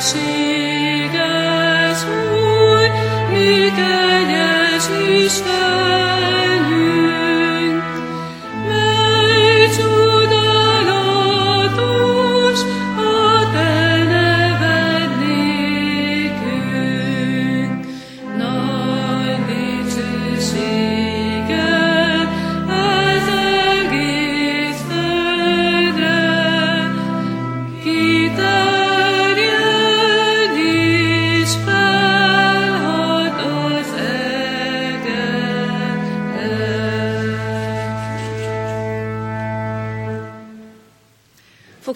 see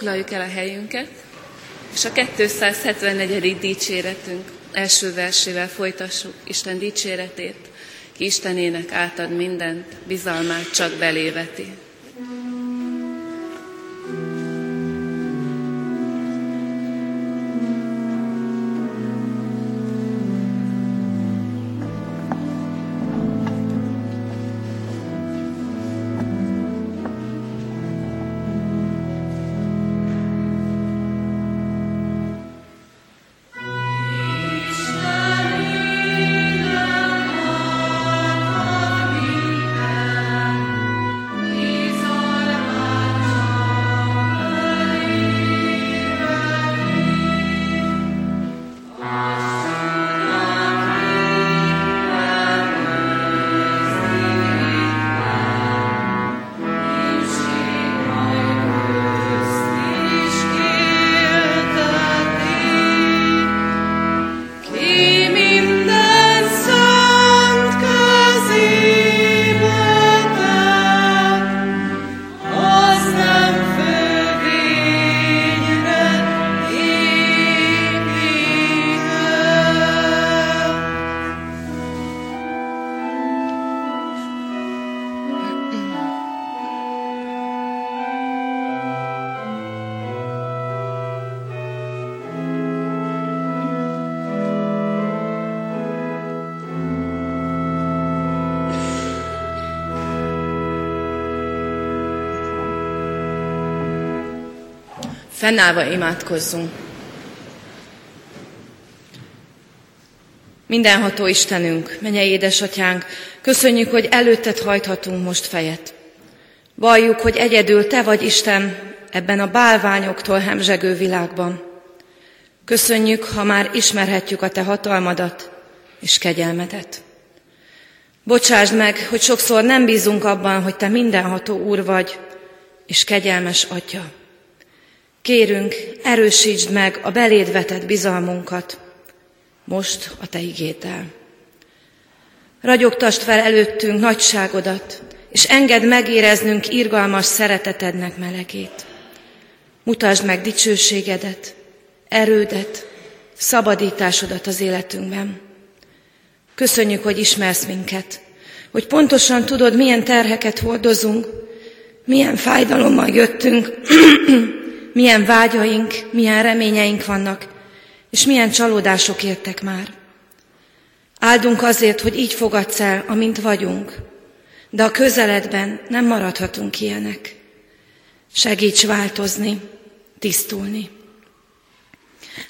Foglaljuk el a helyünket, és a 274. dicséretünk első versével folytassuk Isten dicséretét, ki Istenének átad mindent, bizalmát csak beléveti. Fennállva imádkozzunk. Mindenható Istenünk, menye édesatyánk, köszönjük, hogy előtted hajthatunk most fejet. Valljuk, hogy egyedül Te vagy Isten ebben a bálványoktól hemzsegő világban. Köszönjük, ha már ismerhetjük a Te hatalmadat és kegyelmedet. Bocsásd meg, hogy sokszor nem bízunk abban, hogy Te mindenható Úr vagy, és kegyelmes Atya. Kérünk, erősítsd meg a beléd vetett bizalmunkat, most a Te igéddel. Ragyogtasd fel előttünk nagyságodat, és engedd megéreznünk irgalmas szeretetednek melegét. Mutasd meg dicsőségedet, erődet, szabadításodat az életünkben. Köszönjük, hogy ismersz minket, hogy pontosan tudod, milyen terheket hordozunk, milyen fájdalommal jöttünk, milyen vágyaink, milyen reményeink vannak, és milyen csalódások értek már. Áldunk azért, hogy így fogadsz el, amint vagyunk, de a közeledben nem maradhatunk ilyenek. Segíts változni, tisztulni.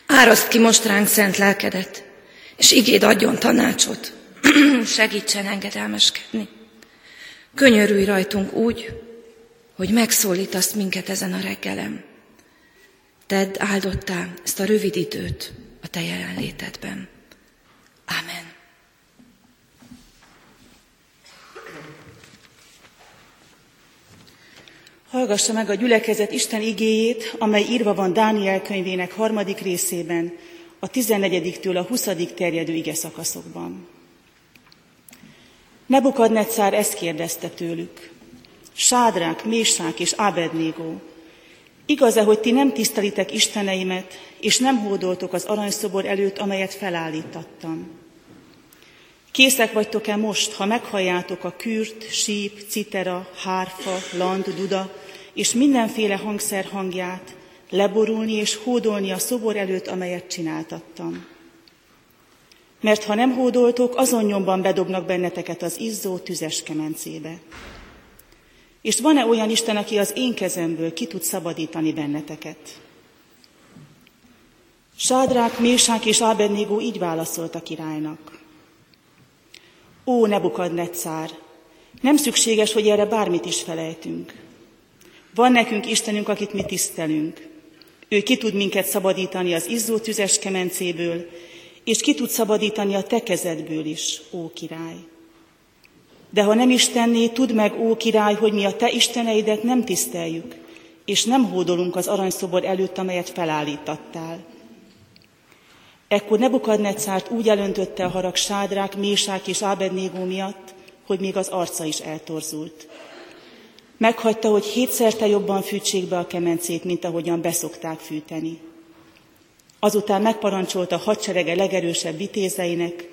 Áraszt ki most ránk szent lelkedet, és igéd adjon tanácsot, segítsen engedelmeskedni. Könyörülj rajtunk úgy, hogy megszólítasz minket ezen a reggelen. Tedd áldottá ezt a rövid időt a Te jelenlétedben. Amen. Hallgassa meg a gyülekezet Isten igéjét, amely írva van Dániel könyvének harmadik részében, a 14-től a 20. terjedő ige szakaszokban. Nebukadnetszár ezt kérdezte tőlük. Sádrák, Mésák és Ábednégó, igaz-e, hogy ti nem tisztelitek Isteneimet, és nem hódoltok az aranyszobor előtt, amelyet felállítattam? Készek vagytok-e most, ha meghalljátok a kürt, síp, citera, hárfa, land, duda, és mindenféle hangszer hangját, leborulni és hódolni a szobor előtt, amelyet csináltattam? Mert ha nem hódoltok, azon nyomban bedobnak benneteket az izzó tüzes kemencébe. És van-e olyan Isten, aki az én kezemből ki tud szabadítani benneteket? Sádrák, Mésák és Ábednégó így válaszolt a királynak. Ó, Nebukadnetszár, nem szükséges, hogy erre bármit is felejtünk. Van nekünk Istenünk, akit mi tisztelünk. Ő ki tud minket szabadítani az izzó tüzes kemencéből, és ki tud szabadítani a te kezedből is, ó király. De ha nem is tenné, tudd meg, ó király, hogy mi a te isteneidet nem tiszteljük, és nem hódolunk az aranyszobor előtt, amelyet felállítattál. Ekkor Nebukadnetszárt úgy elöntötte a harag Sádrák, Mésák és Ábednégó miatt, hogy még az arca is eltorzult. Meghagyta, hogy hétszerte jobban fűtsék be a kemencét, mint ahogyan beszokták fűteni. Azután megparancsolta a hadserege legerősebb vitézeinek,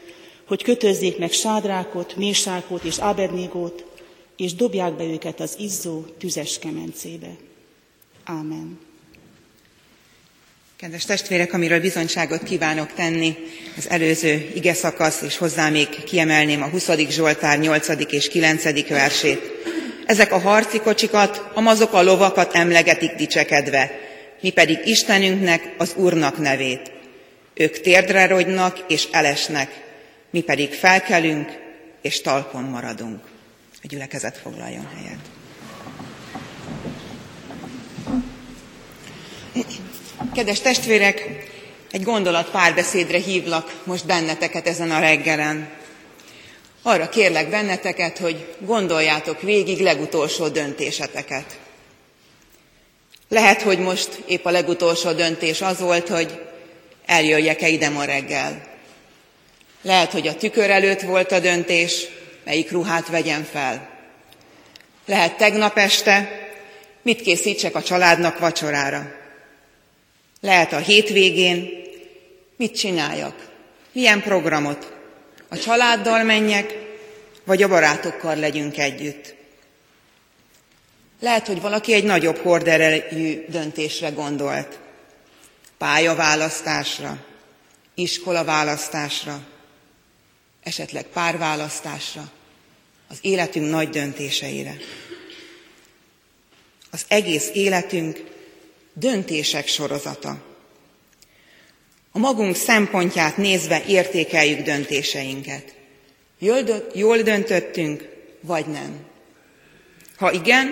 hogy kötözzék meg Sádrákot, Mésákot és Ábednégót, és dobják be őket az izzó, tüzes kemencébe. Ámen. Kedves testvérek, amiről bizonyságot kívánok tenni, az előző ige szakasz, és hozzá még kiemelném a 20. Zsoltár 8. és 9. versét. Ezek a harci kocsikat, amazok a lovakat emlegetik dicsekedve, mi pedig Istenünknek, az Úrnak nevét. Ők térdre rogynak és elesnek, mi pedig felkelünk és talpon maradunk. A gyülekezet foglaljon helyet. Kedves testvérek, egy gondolat párbeszédre hívlak most benneteket ezen a reggelen. Arra kérlek benneteket, hogy gondoljátok végig legutolsó döntéseteket. Lehet, hogy most épp a legutolsó döntés az volt, hogy eljöjjek-e ide ma reggel. Lehet, hogy a tükör előtt volt a döntés, melyik ruhát vegyem fel. Lehet tegnap este, mit készítsek a családnak vacsorára. Lehet a hétvégén, mit csináljak, milyen programot, a családdal menjek, vagy a barátokkal legyünk együtt. Lehet, hogy valaki egy nagyobb horderejű döntésre gondolt. Pályaválasztásra, iskolaválasztásra, esetleg párválasztásra, az életünk nagy döntéseire. Az egész életünk döntések sorozata. A magunk szempontját nézve értékeljük döntéseinket. Jól döntöttünk, vagy nem? Ha igen,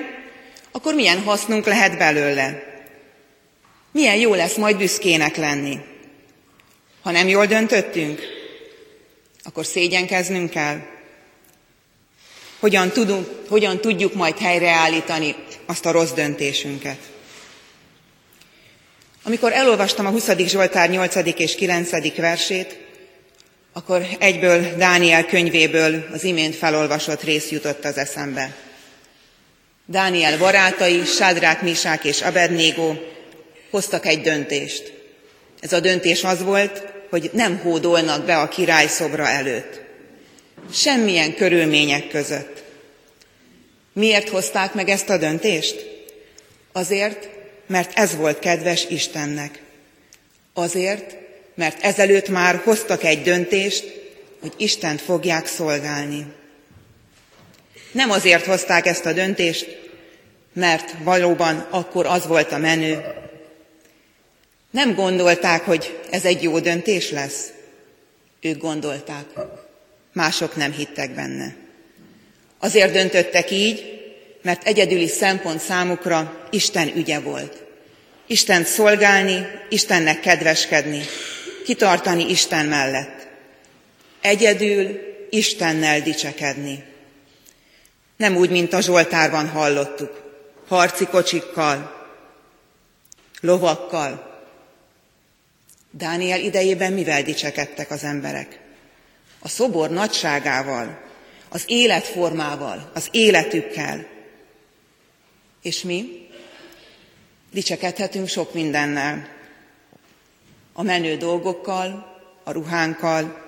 akkor milyen hasznunk lehet belőle? Milyen jó lesz majd büszkének lenni? Ha nem jól döntöttünk, akkor szégyenkeznünk kell. Hogyan, tudunk, hogyan tudjuk majd helyreállítani azt a rossz döntésünket? Amikor elolvastam a 20. Zsoltár 8. és 9. versét, akkor egyből Dániel könyvéből az imént felolvasott rész jutott az eszembe. Dániel barátai, Sádrák, Misák és Abednégó hoztak egy döntést. Ez a döntés az volt, hogy nem hódolnak be a király szobra előtt. Semmilyen körülmények között. Miért hozták meg ezt a döntést? Azért, mert ez volt kedves Istennek. Azért, mert ezelőtt már hoztak egy döntést, hogy Istent fogják szolgálni. Nem azért hozták ezt a döntést, mert valóban akkor az volt a menő. Nem gondolták, hogy ez egy jó döntés lesz. Ők gondolták, mások nem hittek benne. Azért döntöttek így, mert egyedüli szempont számukra Isten ügye volt. Isten szolgálni, Istennek kedveskedni, kitartani Isten mellett. Egyedül Istennel dicsekedni. Nem úgy, mint a Zsoltárban hallottuk, harci kocsikkal, lovakkal. Dániel idejében mivel dicsekedtek az emberek? A szobor nagyságával, az életformával, az életükkel. És mi? Dicsekedhetünk sok mindennel. A menő dolgokkal, a ruhánkkal,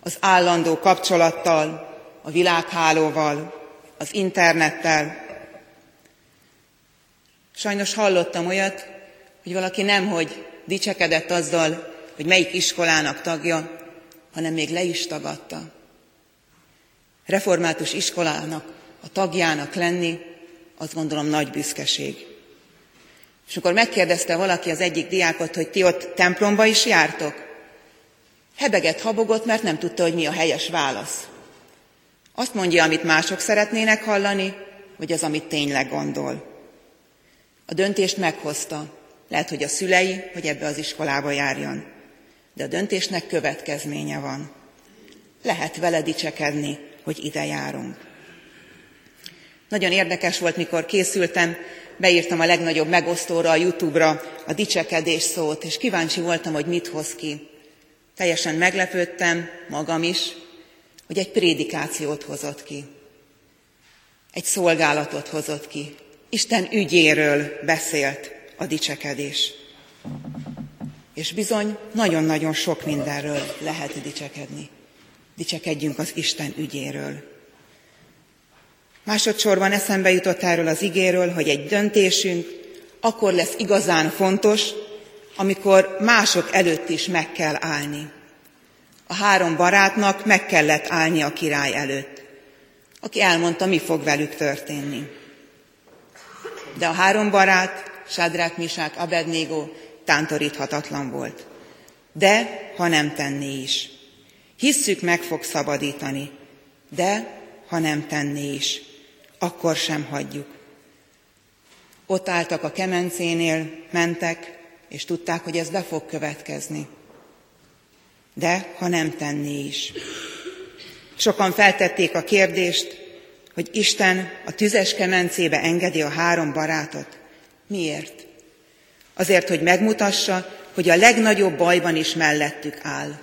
az állandó kapcsolattal, a világhálóval, az internettel. Sajnos hallottam olyat, hogy valaki nem, hogy dicsekedett azzal, hogy melyik iskolának tagja, hanem még le is tagadta. Református iskolának a tagjának lenni, azt gondolom nagy büszkeség. És akkor megkérdezte valaki az egyik diákot, hogy ti ott templomba is jártok? Hebeget habogott, mert nem tudta, hogy mi a helyes válasz. Azt mondja, amit mások szeretnének hallani, vagy az, amit tényleg gondol. A döntést meghozta. Lehet, hogy a szülei, hogy ebbe az iskolába járjon. De a döntésnek következménye van. Lehet vele dicsekedni, hogy ide járunk. Nagyon érdekes volt, mikor készültem, beírtam a legnagyobb megosztóra, a YouTube-ra a dicsekedés szót, és kíváncsi voltam, hogy mit hoz ki. Teljesen meglepődtem, magam is, hogy egy prédikációt hozott ki. Egy szolgálatot hozott ki. Isten ügyéről beszélt a dicsekedés. És bizony nagyon-nagyon sok mindenről lehet dicsekedni. Dicsekedjünk az Isten ügyéről. Másodszorban eszembe jutott erről az igéről, hogy egy döntésünk akkor lesz igazán fontos, amikor mások előtt is meg kell állni. A három barátnak meg kellett állni a király előtt, aki elmondta, mi fog velük történni. De a három barát, Sadrák, Misák, Abednego tántoríthatatlan volt. De, ha nem tenné is. Hisszük, meg fog szabadítani. De, ha nem tenné is, akkor sem hagyjuk. Ott álltak a kemencénél, mentek, és tudták, hogy ez be fog következni. De ha nem tenné is. Sokan feltették a kérdést, hogy Isten a tüzes kemencébe engedi a három barátot. Miért? Azért, hogy megmutassa, hogy a legnagyobb bajban is mellettük áll.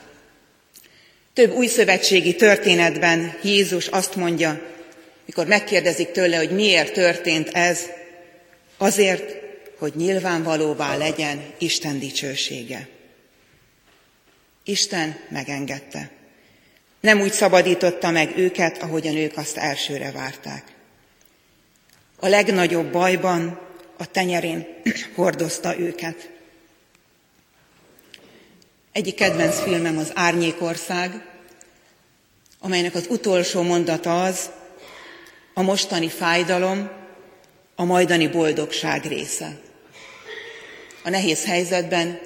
Több újszövetségi történetben Jézus azt mondja, mikor megkérdezik tőle, hogy miért történt ez, azért, hogy nyilvánvalóvá legyen Isten dicsősége. Isten megengedte. Nem úgy szabadította meg őket, ahogyan ők azt elsőre várták. A legnagyobb bajban a tenyerén hordozta őket. Egyik kedvenc filmem az Árnyékország, amelynek az utolsó mondata az, a mostani fájdalom a majdani boldogság része. A nehéz helyzetben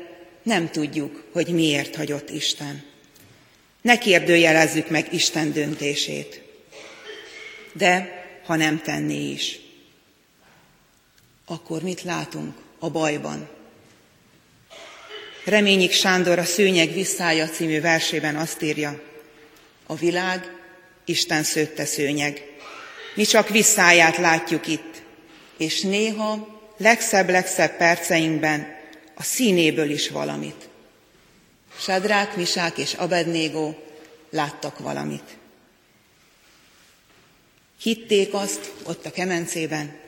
nem tudjuk, hogy miért hagyott Isten. Ne kérdőjelezzük meg Isten döntését. De ha nem tenné is, akkor mit látunk a bajban? Reményik Sándor a Szőnyeg visszája című versében azt írja, a világ Isten szőtte szőnyeg. Mi csak visszáját látjuk itt, és néha legszebb-legszebb perceinkben a színéből is valamit. Sadrák, Misák és Abednego láttak valamit. Hitték azt ott a kemencében,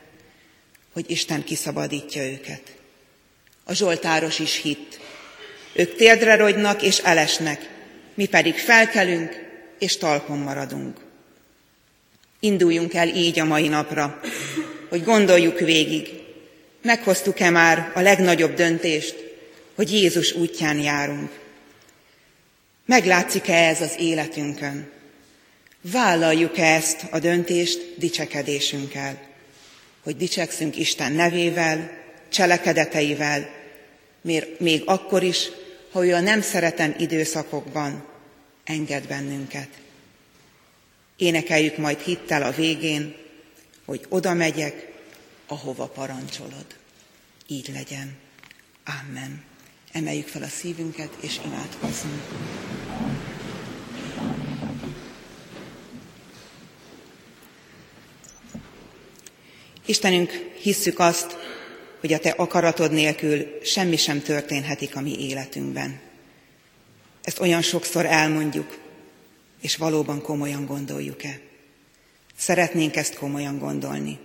hogy Isten kiszabadítja őket. A Zsoltáros is hitt. Ők térdre rogynak és elesnek, mi pedig felkelünk és talpon maradunk. Induljunk el így a mai napra, hogy gondoljuk végig, meghoztuk-e már a legnagyobb döntést, hogy Jézus útján járunk. Meglátszik-e ez az életünkön? Vállaljuk-e ezt a döntést dicsekedésünkkel? Hogy dicsekszünk Isten nevével, cselekedeteivel, még akkor is, ha ő a nem szeretem időszakokban enged bennünket. Énekeljük majd hittel a végén, hogy oda megyek, ahova parancsolod. Így legyen. Amen. Emeljük fel a szívünket, és imádkozzunk. Istenünk, hisszük azt, hogy a Te akaratod nélkül semmi sem történhetik a mi életünkben. Ezt olyan sokszor elmondjuk, és valóban komolyan gondoljuk-e. Szeretnénk ezt komolyan gondolni.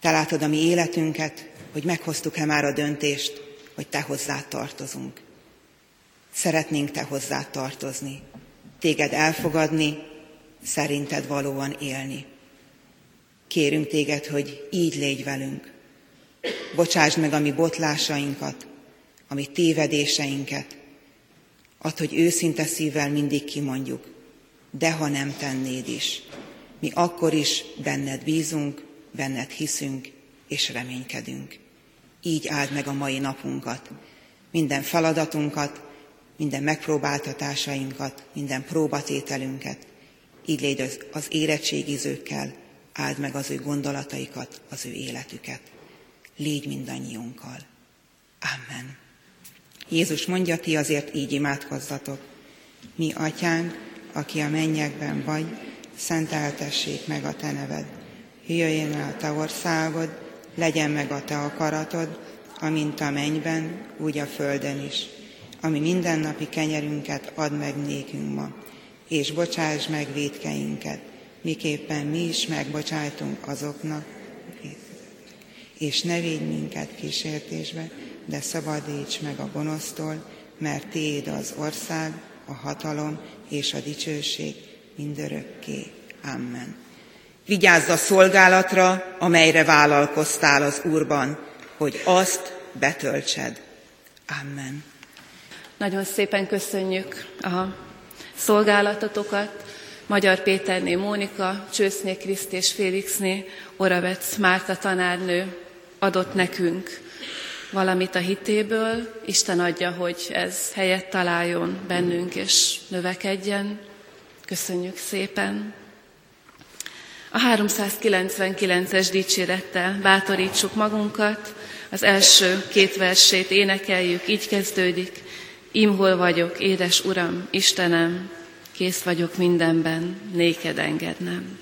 Te látod a mi életünket, hogy meghoztuk-e már a döntést, hogy Te hozzád tartozunk. Szeretnénk Te hozzád tartozni, Téged elfogadni, szerinted valóan élni. Kérünk Téged, hogy így légy velünk. Bocsásd meg a mi botlásainkat, a mi tévedéseinket. Add, hogy őszinte szívvel mindig kimondjuk, de ha nem tennéd is, mi akkor is benned bízunk, benned hiszünk és reménykedünk. így áld meg a mai napunkat, minden feladatunkat, minden megpróbáltatásainkat, minden próbatételünket. Így légy az érettségizőkkel, áld meg az ő gondolataikat, az ő életüket. Légy mindannyiunkkal. Amen. Jézus mondja, ti azért így imádkozzatok. Mi, atyánk, aki a mennyekben vagy, szenteltessék meg a te neved. Jöjjön el a te országod, legyen meg a te akaratod, amint a mennyben, úgy a földön is. Ami mindennapi kenyerünket ad meg nékünk ma, és bocsáss meg védkeinket, miképpen mi is megbocsájtunk azoknak, és ne védj minket kísértésbe, de szabadíts meg a gonosztól, mert Téd az ország, a hatalom és a dicsőség mindörökké. Amen. Vigyázz a szolgálatra, amelyre vállalkoztál az Úrban, hogy azt betöltsed. Amen. Nagyon szépen köszönjük a szolgálatotokat. Magyar Péterné Mónika, Csőszné Kriszt és Félixné, Oravec Márta tanárnő adott nekünk valamit a hitéből. Isten adja, hogy ez helyet találjon bennünk és növekedjen. Köszönjük szépen! A 399-es dicsérettel bátorítsuk magunkat, az első két versét énekeljük, így kezdődik. Imhol vagyok, édes Uram, Istenem, kész vagyok mindenben, néked engednem.